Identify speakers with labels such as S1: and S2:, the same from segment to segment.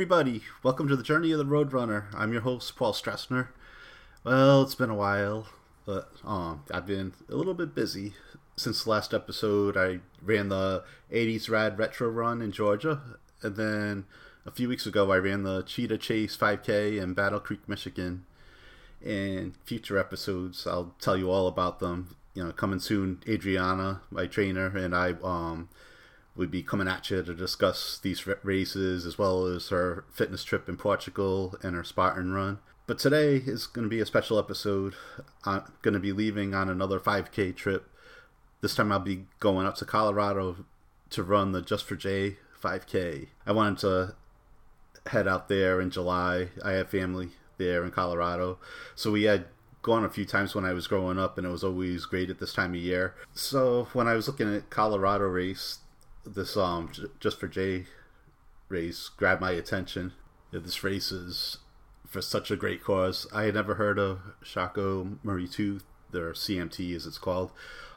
S1: everybody. Welcome to the Journey of the Roadrunner. I'm your host, Paul Stressner. Well, it's been a while, but um, I've been a little bit busy. Since the last episode, I ran the 80s Rad Retro Run in Georgia, and then a few weeks ago, I ran the Cheetah Chase 5K in Battle Creek, Michigan. In future episodes, I'll tell you all about them. You know, coming soon, Adriana, my trainer, and I um, would be coming at you to discuss these races as well as her fitness trip in Portugal and her Spartan run. But today is going to be a special episode. I'm going to be leaving on another 5K trip. This time I'll be going up to Colorado to run the Just for J 5K. I wanted to head out there in July. I have family there in Colorado. So we had gone a few times when I was growing up, and it was always great at this time of year. So when I was looking at Colorado race, this um just for J race grabbed my attention. This race is for such a great cause. I had never heard of Charcot-Marie Tooth, or CMT as it's called.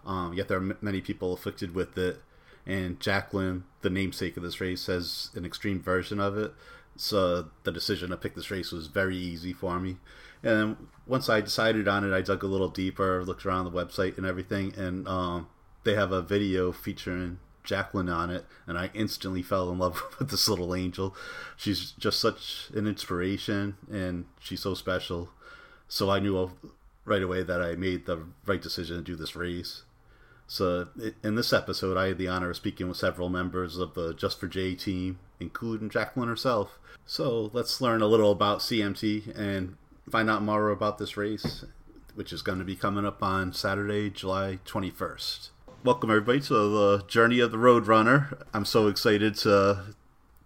S1: Um, yet there are many people afflicted with it, and Jacqueline, the namesake of this race, has an extreme version of it. So the decision to pick this race was very easy for me. And once I decided on it, I dug a little deeper, looked around the website and everything, and um, they have a video featuring Jacqueline on it, and I instantly fell in love with this little angel. She's just such an inspiration, and she's so special. So I knew right away that I made the right decision to do this race. So in this episode, I had the honor of speaking with several members of the Just for J team, including Jacqueline herself. So let's learn a little about CMT and find out more about this race, which is going to be coming up on Saturday, July 21st welcome everybody to the journey of the road runner. I'm so excited to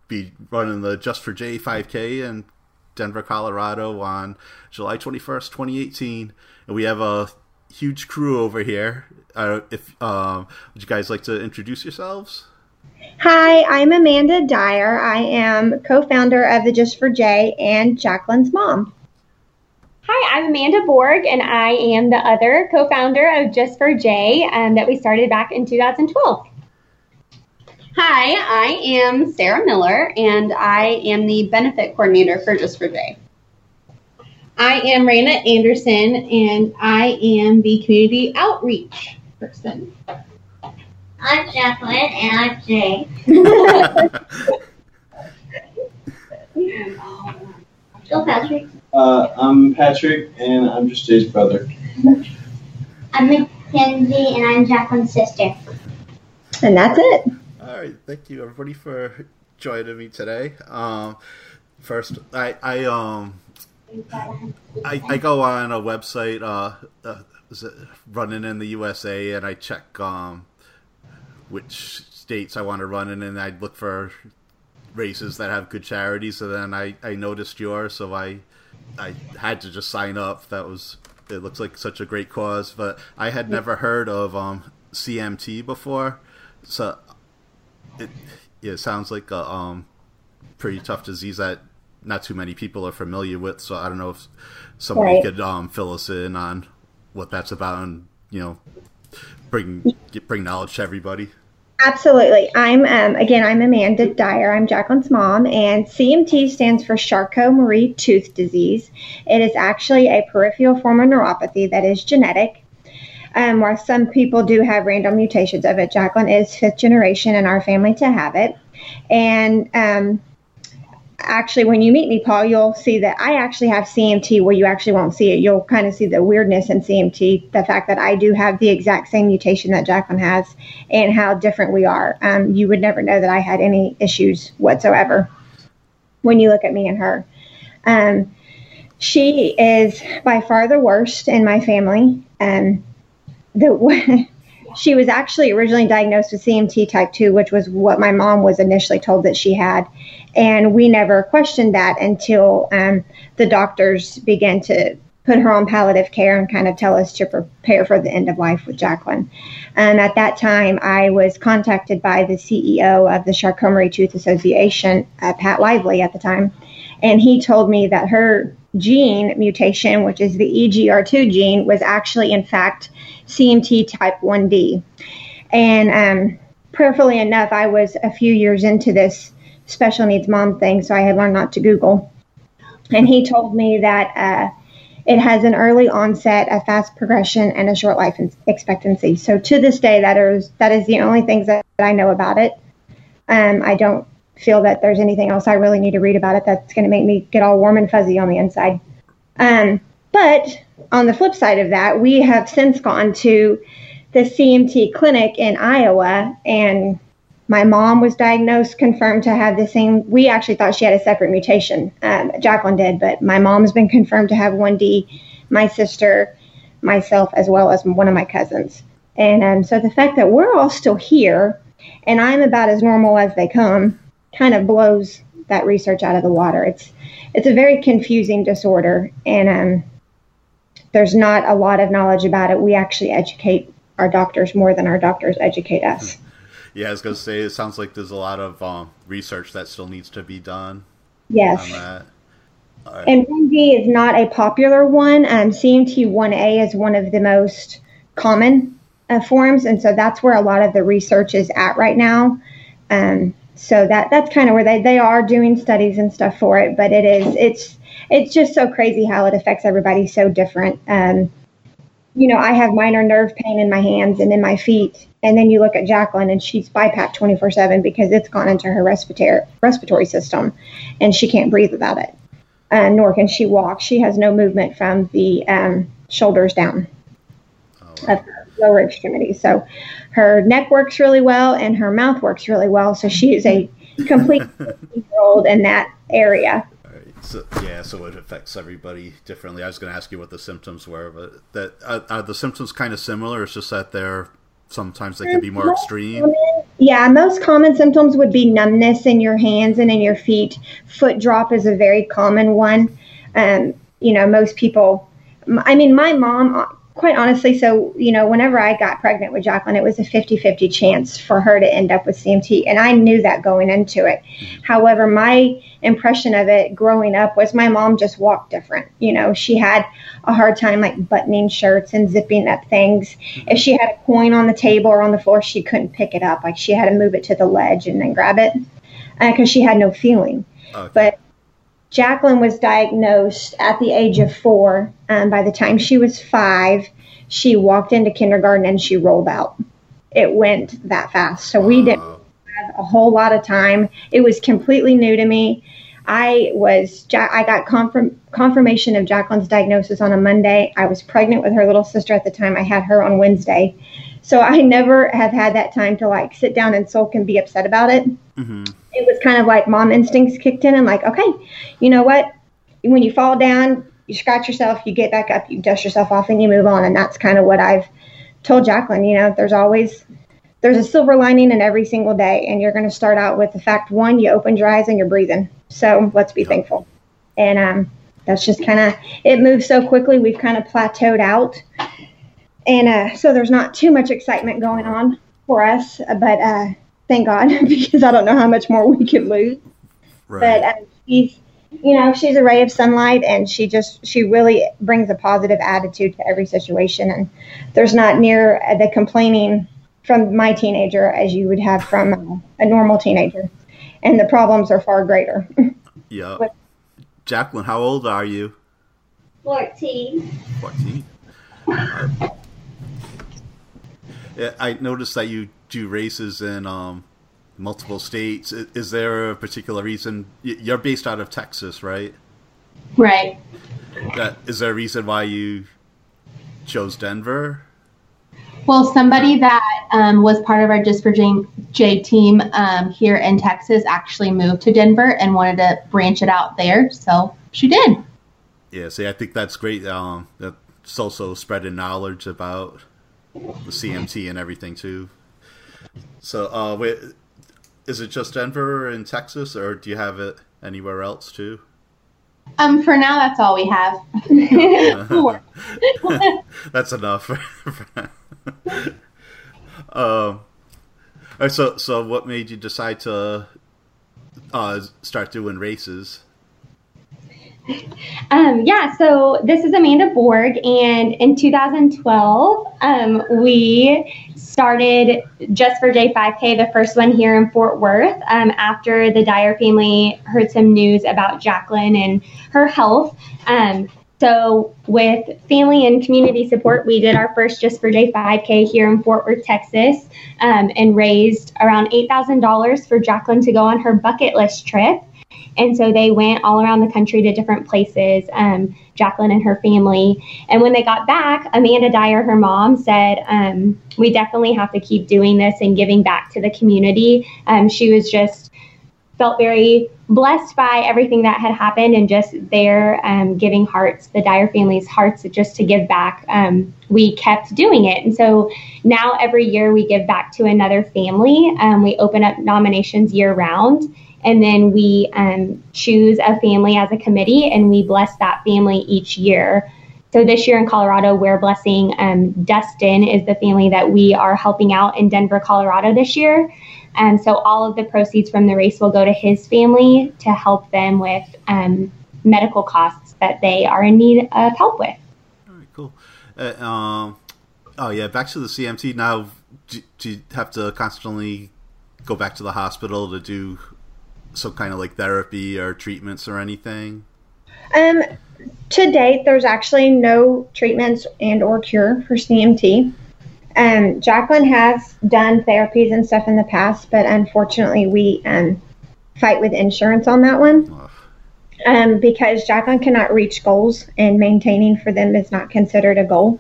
S1: be running the Just for J 5K in Denver, Colorado on July 21st, 2018, and we have a huge crew over here. Uh, if um, would you guys like to introduce yourselves?
S2: Hi, I'm Amanda Dyer. I am co-founder of the Just for J and Jacqueline's mom.
S3: Hi, I'm Amanda Borg, and I am the other co founder of Just for J um, that we started back in 2012.
S4: Hi, I am Sarah Miller, and I am the benefit coordinator for Just for J.
S5: I am Raina Anderson, and I am the community outreach person.
S6: I'm Jacqueline, and I'm Jay.
S7: Go, Patrick. Uh, I'm Patrick, and I'm just Jay's brother.
S6: I'm Mackenzie, and I'm Jacqueline's sister.
S2: And that's it.
S1: All right, thank you everybody for joining me today. Um, first, I I um I, I go on a website, uh, uh, running in the USA, and I check um which states I want to run in, and I look for races that have good charities. So then I, I noticed yours, so I I had to just sign up. That was it. Looks like such a great cause, but I had never heard of um, CMT before, so it yeah, it sounds like a um, pretty tough disease that not too many people are familiar with. So I don't know if somebody right. could um, fill us in on what that's about and you know bring get, bring knowledge to everybody.
S2: Absolutely. I'm um, again. I'm Amanda Dyer. I'm Jacqueline's mom, and CMT stands for Charcot-Marie Tooth Disease. It is actually a peripheral form of neuropathy that is genetic. Um, while some people do have random mutations of it, Jacqueline is fifth generation in our family to have it, and um, actually, when you meet me, Paul, you'll see that I actually have CMT where you actually won't see it. You'll kind of see the weirdness in CMT, the fact that I do have the exact same mutation that Jacqueline has, and how different we are. Um, you would never know that I had any issues whatsoever when you look at me and her. Um, she is by far the worst in my family. Um, the she was actually originally diagnosed with CMT type 2, which was what my mom was initially told that she had. And we never questioned that until um, the doctors began to put her on palliative care and kind of tell us to prepare for the end of life with Jacqueline. And at that time, I was contacted by the CEO of the Charcot-Marie Tooth Association, uh, Pat Livney at the time, and he told me that her gene mutation, which is the EGR2 gene, was actually in fact CMT type 1D. And um, prayerfully enough, I was a few years into this special needs mom thing, so I had learned not to Google. And he told me that uh, it has an early onset, a fast progression, and a short life expectancy. So to this day, that is that is the only things that, that I know about it. Um, I don't feel that there's anything else I really need to read about it that's going to make me get all warm and fuzzy on the inside. Um, but on the flip side of that, we have since gone to the CMT clinic in Iowa, and my mom was diagnosed, confirmed to have the same. We actually thought she had a separate mutation. Um, Jacqueline did, but my mom's been confirmed to have 1D. My sister, myself, as well as one of my cousins. And um, so the fact that we're all still here, and I'm about as normal as they come, kind of blows that research out of the water. It's it's a very confusing disorder, and um, there's not a lot of knowledge about it. We actually educate our doctors more than our doctors educate us.
S1: Yeah, I was gonna say it sounds like there's a lot of um, research that still needs to be done.
S2: Yes. Right. And 1D is not a popular one. Um, CMT 1A is one of the most common uh, forms, and so that's where a lot of the research is at right now. Um, so that that's kind of where they, they are doing studies and stuff for it, but it is it's it's just so crazy how it affects everybody so different. Um, you know, I have minor nerve pain in my hands and in my feet. And then you look at Jacqueline and she's BiPAP 24 7 because it's gone into her respiratory, respiratory system and she can't breathe without it. Uh, nor can she walk. She has no movement from the um, shoulders down oh, of her lower extremity. So her neck works really well and her mouth works really well. So she is a complete year old in that area.
S1: So, yeah, so it affects everybody differently. I was going to ask you what the symptoms were, but that are, are the symptoms kind of similar? It's just that they're sometimes they can be more extreme.
S2: Yeah, most common symptoms would be numbness in your hands and in your feet. Foot drop is a very common one. Um, you know, most people. I mean, my mom quite honestly, so, you know, whenever I got pregnant with Jacqueline, it was a 50 50 chance for her to end up with CMT. And I knew that going into it. However, my impression of it growing up was my mom just walked different. You know, she had a hard time like buttoning shirts and zipping up things. If she had a coin on the table or on the floor, she couldn't pick it up. Like she had to move it to the ledge and then grab it because uh, she had no feeling. Okay. But Jacqueline was diagnosed at the age of four. and by the time she was five, she walked into kindergarten and she rolled out. It went that fast. So we didn't have a whole lot of time. It was completely new to me. I was I got confirm, confirmation of Jacqueline's diagnosis on a Monday. I was pregnant with her little sister at the time. I had her on Wednesday. So I never have had that time to like sit down and sulk and be upset about it. Mm-hmm it was kind of like mom instincts kicked in and like, okay, you know what? When you fall down, you scratch yourself, you get back up, you dust yourself off, and you move on. And that's kind of what I've told Jacqueline. You know, there's always there's a silver lining in every single day, and you're going to start out with the fact one, you opened your eyes and you're breathing. So let's be thankful. And um, that's just kind of it moves so quickly. We've kind of plateaued out, and uh, so there's not too much excitement going on for us. But uh, thank God, because I don't know how much more we could lose. Right. But um, she's, you know, she's a ray of sunlight, and she just she really brings a positive attitude to every situation, and there's not near the complaining from my teenager as you would have from a normal teenager, and the problems are far greater.
S1: yeah. But, Jacqueline, how old are you?
S6: Fourteen.
S1: Fourteen. Uh, I noticed that you do races in um, multiple states. Is there a particular reason? You're based out of Texas, right?
S4: Right.
S1: Is there a reason why you chose Denver?
S4: Well, somebody that um, was part of our Just for J, J team um, here in Texas actually moved to Denver and wanted to branch it out there, so she did.
S1: Yeah, see, I think that's great. Um, that's also spreading knowledge about the CMT and everything too. So, uh, wait, is it just Denver in Texas, or do you have it anywhere else too?
S4: Um, for now, that's all we have.
S1: that's enough. um, so, so what made you decide to uh, start doing races?
S3: Um, yeah, so this is Amanda Borg, and in 2012, um, we started just for J5K, the first one here in Fort Worth, um, after the Dyer family heard some news about Jacqueline and her health. Um, so, with family and community support, we did our first Just for J5K here in Fort Worth, Texas, um, and raised around $8,000 for Jacqueline to go on her bucket list trip. And so they went all around the country to different places, um, Jacqueline and her family. And when they got back, Amanda Dyer, her mom, said, um, We definitely have to keep doing this and giving back to the community. Um, she was just felt very blessed by everything that had happened and just their um, giving hearts, the Dyer family's hearts, just to give back. Um, we kept doing it. And so now every year we give back to another family. Um, we open up nominations year round and then we um, choose a family as a committee and we bless that family each year. So this year in Colorado, we're blessing um, Dustin is the family that we are helping out in Denver, Colorado this year. And so all of the proceeds from the race will go to his family to help them with um, medical costs that they are in need of help with.
S1: All right, cool. Uh, um, oh yeah, back to the CMT now. Do, do you have to constantly go back to the hospital to do some kind of like therapy or treatments or anything?
S2: Um, to date, there's actually no treatments and or cure for CMT. Um, Jacqueline has done therapies and stuff in the past, but unfortunately, we um, fight with insurance on that one um, because Jacqueline cannot reach goals, and maintaining for them is not considered a goal.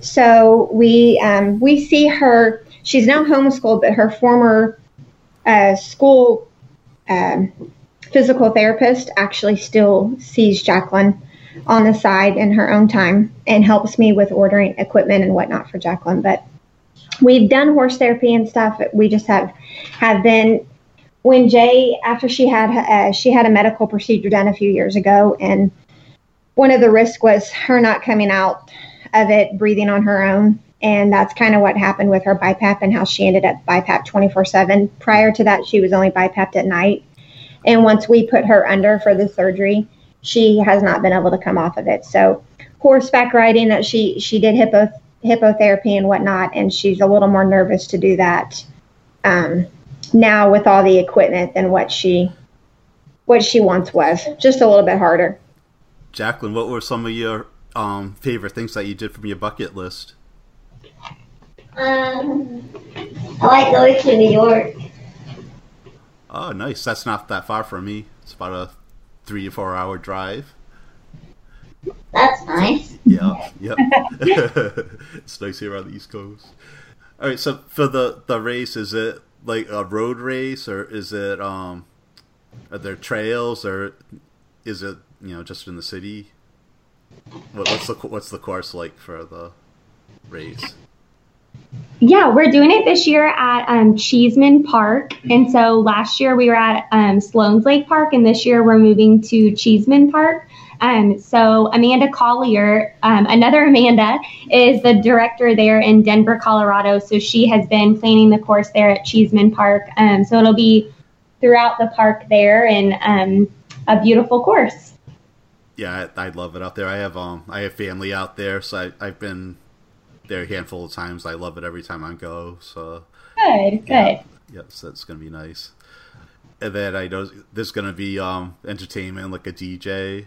S2: So we um, we see her. She's now homeschooled, but her former uh, school um, physical therapist actually still sees Jacqueline on the side in her own time and helps me with ordering equipment and whatnot for Jacqueline. But we've done horse therapy and stuff. We just have have been when Jay after she had uh, she had a medical procedure done a few years ago, and one of the risks was her not coming out of it breathing on her own. And that's kind of what happened with her BiPAP and how she ended up BiPAP 24 7. Prior to that, she was only BiPAPed at night. And once we put her under for the surgery, she has not been able to come off of it. So horseback riding that she she did hippo hippotherapy and whatnot, and she's a little more nervous to do that um, now with all the equipment than what she what she once was. Just a little bit harder.
S1: Jacqueline, what were some of your um, favorite things that you did from your bucket list?
S6: Um, I like going to New York.
S1: Oh, nice. That's not that far from me. It's about a three to four hour drive.
S6: That's nice.
S1: Yeah, yeah. it's nice here on the East Coast. All right, so for the the race, is it like a road race, or is it um, are there trails, or is it you know just in the city? What, what's the what's the course like for the race?
S3: Yeah, we're doing it this year at um, Cheeseman Park. And so last year we were at um, Sloan's Lake Park, and this year we're moving to Cheeseman Park. Um, so Amanda Collier, um, another Amanda, is the director there in Denver, Colorado. So she has been planning the course there at Cheeseman Park. Um, so it'll be throughout the park there and um, a beautiful course.
S1: Yeah, I, I, love it out there. I have um I have family out there, so I, I've been there a handful of times. I love it every time I go. So
S3: good,
S1: yeah,
S3: good.
S1: Yep, so that's gonna be nice. And then I know there's gonna be um entertainment like a DJ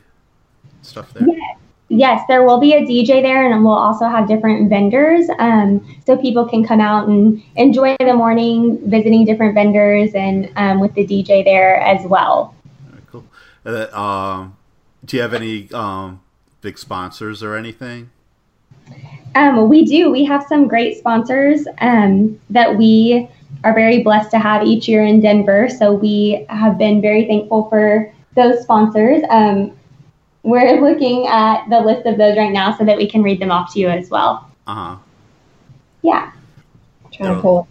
S1: stuff there.
S3: Yes. Yes, there will be a DJ there, and we'll also have different vendors, um, so people can come out and enjoy the morning visiting different vendors and um, with the DJ there as well.
S1: cool. And then, um, do you have any um, big sponsors or anything?
S3: Um, we do. We have some great sponsors um, that we are very blessed to have each year in Denver. So we have been very thankful for those sponsors. Um, we're looking at the list of those right now so that we can read them off to you as well.
S1: Uh huh.
S3: Yeah.
S2: Trying to pull.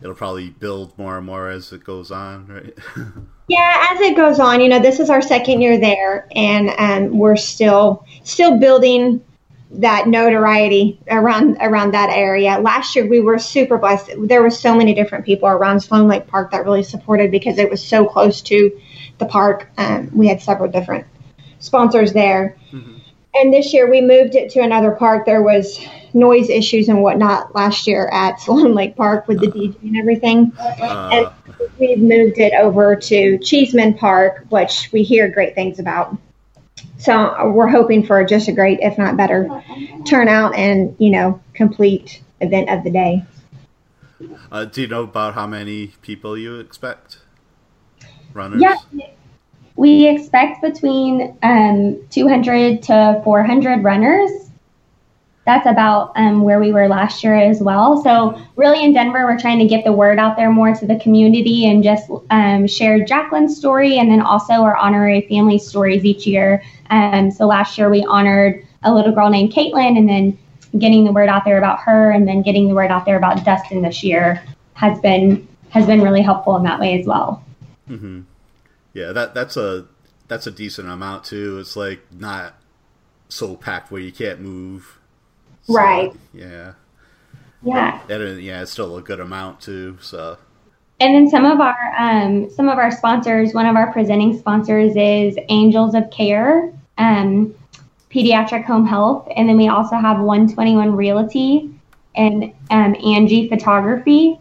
S1: It'll probably build more and more as it goes on, right?
S2: yeah, as it goes on, you know, this is our second year there, and um, we're still still building that notoriety around around that area. Last year we were super blessed. There were so many different people around Sloan Lake Park that really supported because it was so close to the park. Um, we had several different sponsors there. Mm-hmm. And this year we moved it to another park. There was noise issues and whatnot last year at Sloan Lake Park with the DJ and everything.
S1: Uh,
S2: And we've moved it over to Cheeseman Park, which we hear great things about. So we're hoping for just a great, if not better, turnout and you know complete event of the day.
S1: uh, do you know about how many people you expect? Runners.
S3: Yeah, we expect between um, 200 to 400 runners. That's about um, where we were last year as well. So, really, in Denver, we're trying to get the word out there more to the community and just um, share Jacqueline's story and then also our honorary family stories each year. Um, so, last year we honored a little girl named Caitlin, and then getting the word out there about her, and then getting the word out there about Dustin this year has been has been really helpful in that way as well.
S1: hmm Yeah, that that's a that's a decent amount too. It's like not so packed where you can't move. So,
S2: Right.
S1: Yeah.
S3: Yeah.
S1: And, yeah, it's still a good amount too. So.
S3: And then some of our um, some of our sponsors, one of our presenting sponsors is Angels of Care, um, Pediatric Home Health, and then we also have 121 Realty and um, Angie Photography,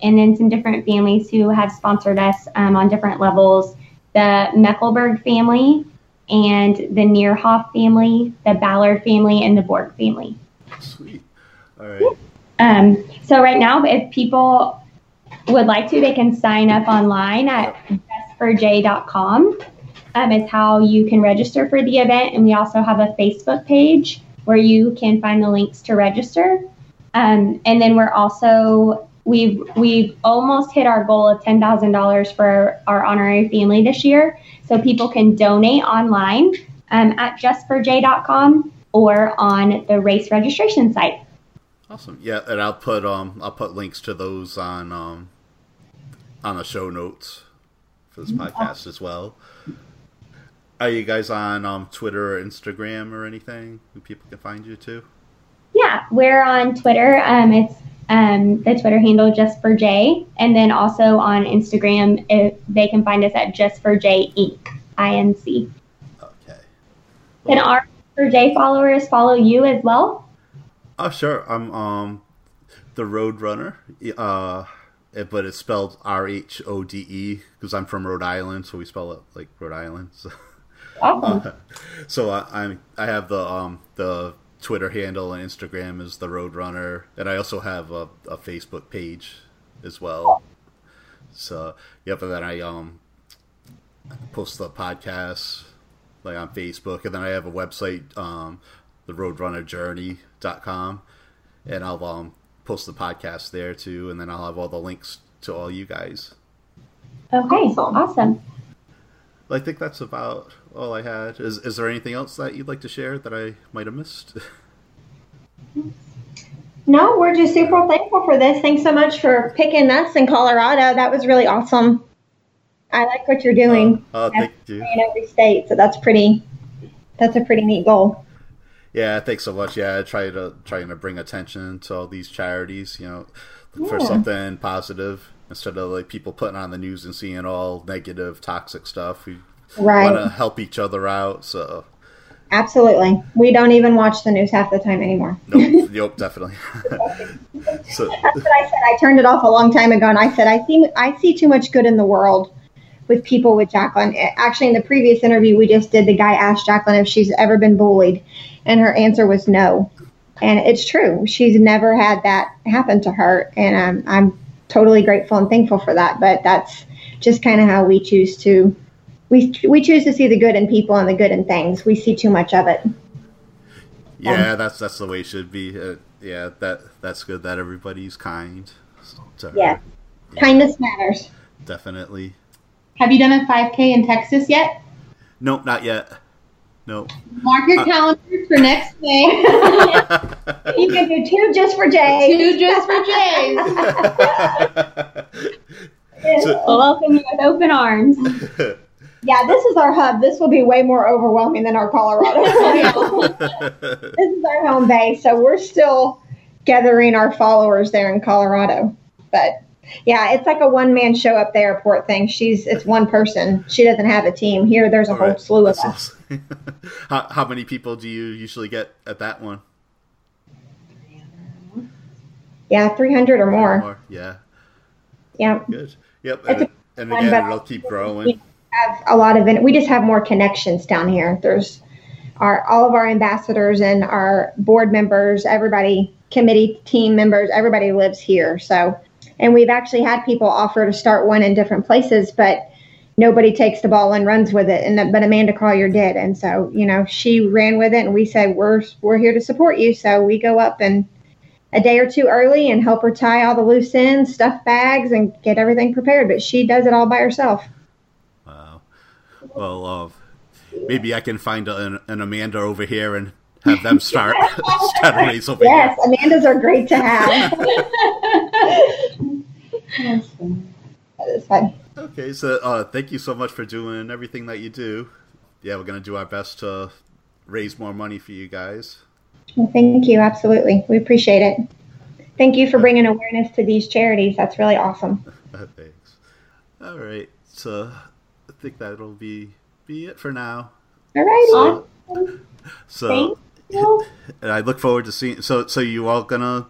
S3: and then some different families who have sponsored us um, on different levels. The Meckelberg family, and the Neerhoff family, the Ballard family, and the Borg family.
S1: Sweet. All right.
S3: Um, so right now, if people would like to, they can sign up online at justforj.com. Um, is how you can register for the event, and we also have a Facebook page where you can find the links to register. Um, and then we're also we've we've almost hit our goal of ten thousand dollars for our honorary family this year. So people can donate online um, at justforj.com or on the race registration site.
S1: Awesome. Yeah, and I'll put um I'll put links to those on um on the show notes for this podcast as well. Are you guys on um Twitter or Instagram or anything? People can find you too?
S3: Yeah, we're on Twitter. Um, it's um, the Twitter handle just for J, and then also on Instagram, if they can find us at just for J Inc. Inc.
S1: Okay.
S3: Can our for J followers follow you as well?
S1: Oh sure. I'm um the Roadrunner. Uh it- but it's spelled R H O D E because I'm from Rhode Island, so we spell it like Rhode Island. So,
S3: Awesome.
S1: so I, I'm I have the um the Twitter handle and Instagram is the Roadrunner, and I also have a, a Facebook page as well. So yep, and then I um post the podcasts like on Facebook, and then I have a website, um, the roadrunnerjourney.com, and I'll um, post the podcast there too, and then I'll have all the links to all you guys.
S3: Okay, so awesome.
S1: I think that's about all I had. Is is there anything else that you'd like to share that I might have missed?
S2: No, we're just super thankful for this. Thanks so much for picking us in Colorado. That was really awesome. I like what you're doing.
S1: Oh, oh thank you.
S2: in every state, so that's pretty. That's a pretty neat goal.
S1: Yeah, thanks so much. Yeah, I try to trying to bring attention to all these charities. You know, look for something positive instead of like people putting on the news and seeing all negative, toxic stuff. We
S2: Right.
S1: want to help each other out. So,
S2: Absolutely. We don't even watch the news half the time anymore.
S1: nope, nope definitely. so,
S2: That's what I said. I turned it off a long time ago, and I said I see I see too much good in the world with people with Jacqueline. Actually, in the previous interview we just did, the guy asked Jacqueline if she's ever been bullied, and her answer was no. And it's true. She's never had that happen to her, and I'm I'm totally grateful and thankful for that. But that's just kind of how we choose to. We, we choose to see the good in people and the good in things. We see too much of it.
S1: yeah, that's that's the way it should be. Uh, yeah, that that's good that everybody's kind. her.
S2: Yeah. Kindness matters.
S1: definitely.
S4: Have you done a 5K in Texas yet?
S1: Nope, not yet. Nope.
S4: Mark your uh, calendars for next May.
S2: You can do two just for J.
S4: Two just for J.
S1: So-
S3: We'll welcome you with open arms.
S2: Yeah, this is our hub. This will be way more overwhelming than our Colorado. this is our home base, so we're still gathering our followers there in Colorado. But yeah, it's like a one man show up the airport thing. She's it's one person. She doesn't have a team. Here there's a whole
S1: Alright,
S2: slew of us.
S1: how, how many people do you usually get at that one?
S2: Yeah, 300 or more. more.
S1: Yeah.
S2: Yeah.
S1: Good. Yep. And, and again, it'll keep growing.
S2: We have a lot of, we just have more connections down here. There's our, all of our ambassadors and our board members, everybody, committee team members, everybody lives here. So, and we've actually had people offer to start one in different places, but nobody takes the ball and runs with it. And but Amanda Collier did, and so you know she ran with it, and we said we're we're here to support you. So we go up and a day or two early and help her tie all the loose ends, stuff bags, and get everything prepared. But she does it all by herself.
S1: Wow. Well, uh, maybe I can find an, an Amanda over here and have them start over
S2: yes, here. Yes, Amandas are great to have. that is fun.
S1: Okay, so uh, thank you so much for doing everything that you do. Yeah, we're gonna do our best to raise more money for you guys.
S2: Well, thank you. Absolutely, we appreciate it. Thank you for bringing awareness to these charities. That's really awesome.
S1: Thanks. All right, so I think that'll be be it for now.
S2: All right.
S1: So, awesome. so and I look forward to seeing. So, so you all gonna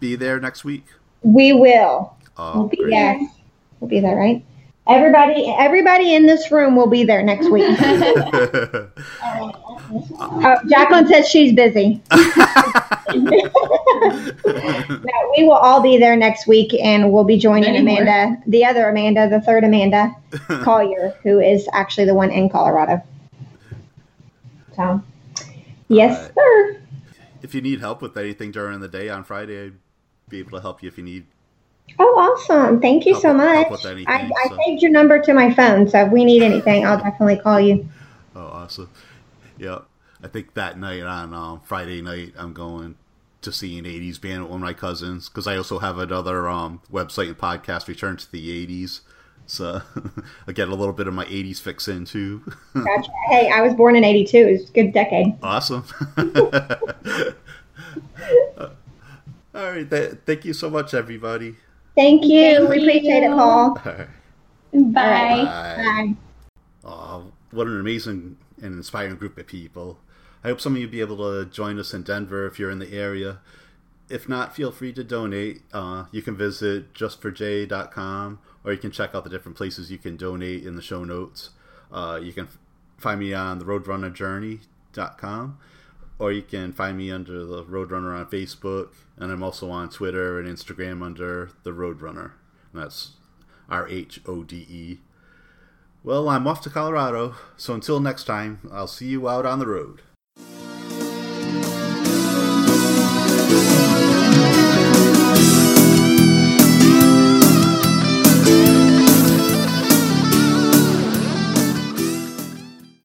S1: be there next week?
S2: We will.
S1: Oh,
S2: we'll be great. there. We'll be there, right? Everybody, everybody in this room will be there next week. uh, Jacqueline says she's busy. no, we will all be there next week, and we'll be joining Amanda, the other Amanda, the third Amanda Collier, who is actually the one in Colorado. So, yes, right. sir.
S1: If you need help with anything during the day on Friday, I'd be able to help you if you need
S2: Oh, awesome. Thank you help, so much. Anything, I, I so. saved your number to my phone, so if we need anything, I'll definitely call you.
S1: Oh, awesome. Yeah. I think that night on um, Friday night, I'm going to see an 80s band with one of my cousins because I also have another um, website and podcast, Return to the 80s. So I get a little bit of my 80s fix in too.
S2: gotcha. Hey, I was born in 82. It's a good decade.
S1: Awesome. All right. Th- thank you so much, everybody.
S2: Thank you. Thank we you. appreciate it, Paul.
S3: Bye.
S2: Bye.
S1: Bye. Oh, what an amazing and inspiring group of people. I hope some of you be able to join us in Denver if you're in the area. If not, feel free to donate. Uh, you can visit justforj.com or you can check out the different places you can donate in the show notes. Uh, you can find me on the roadrunnerjourney.com or you can find me under the Roadrunner on Facebook, and I'm also on Twitter and Instagram under the Roadrunner. And that's R H O D E. Well, I'm off to Colorado, so until next time, I'll see you out on the road.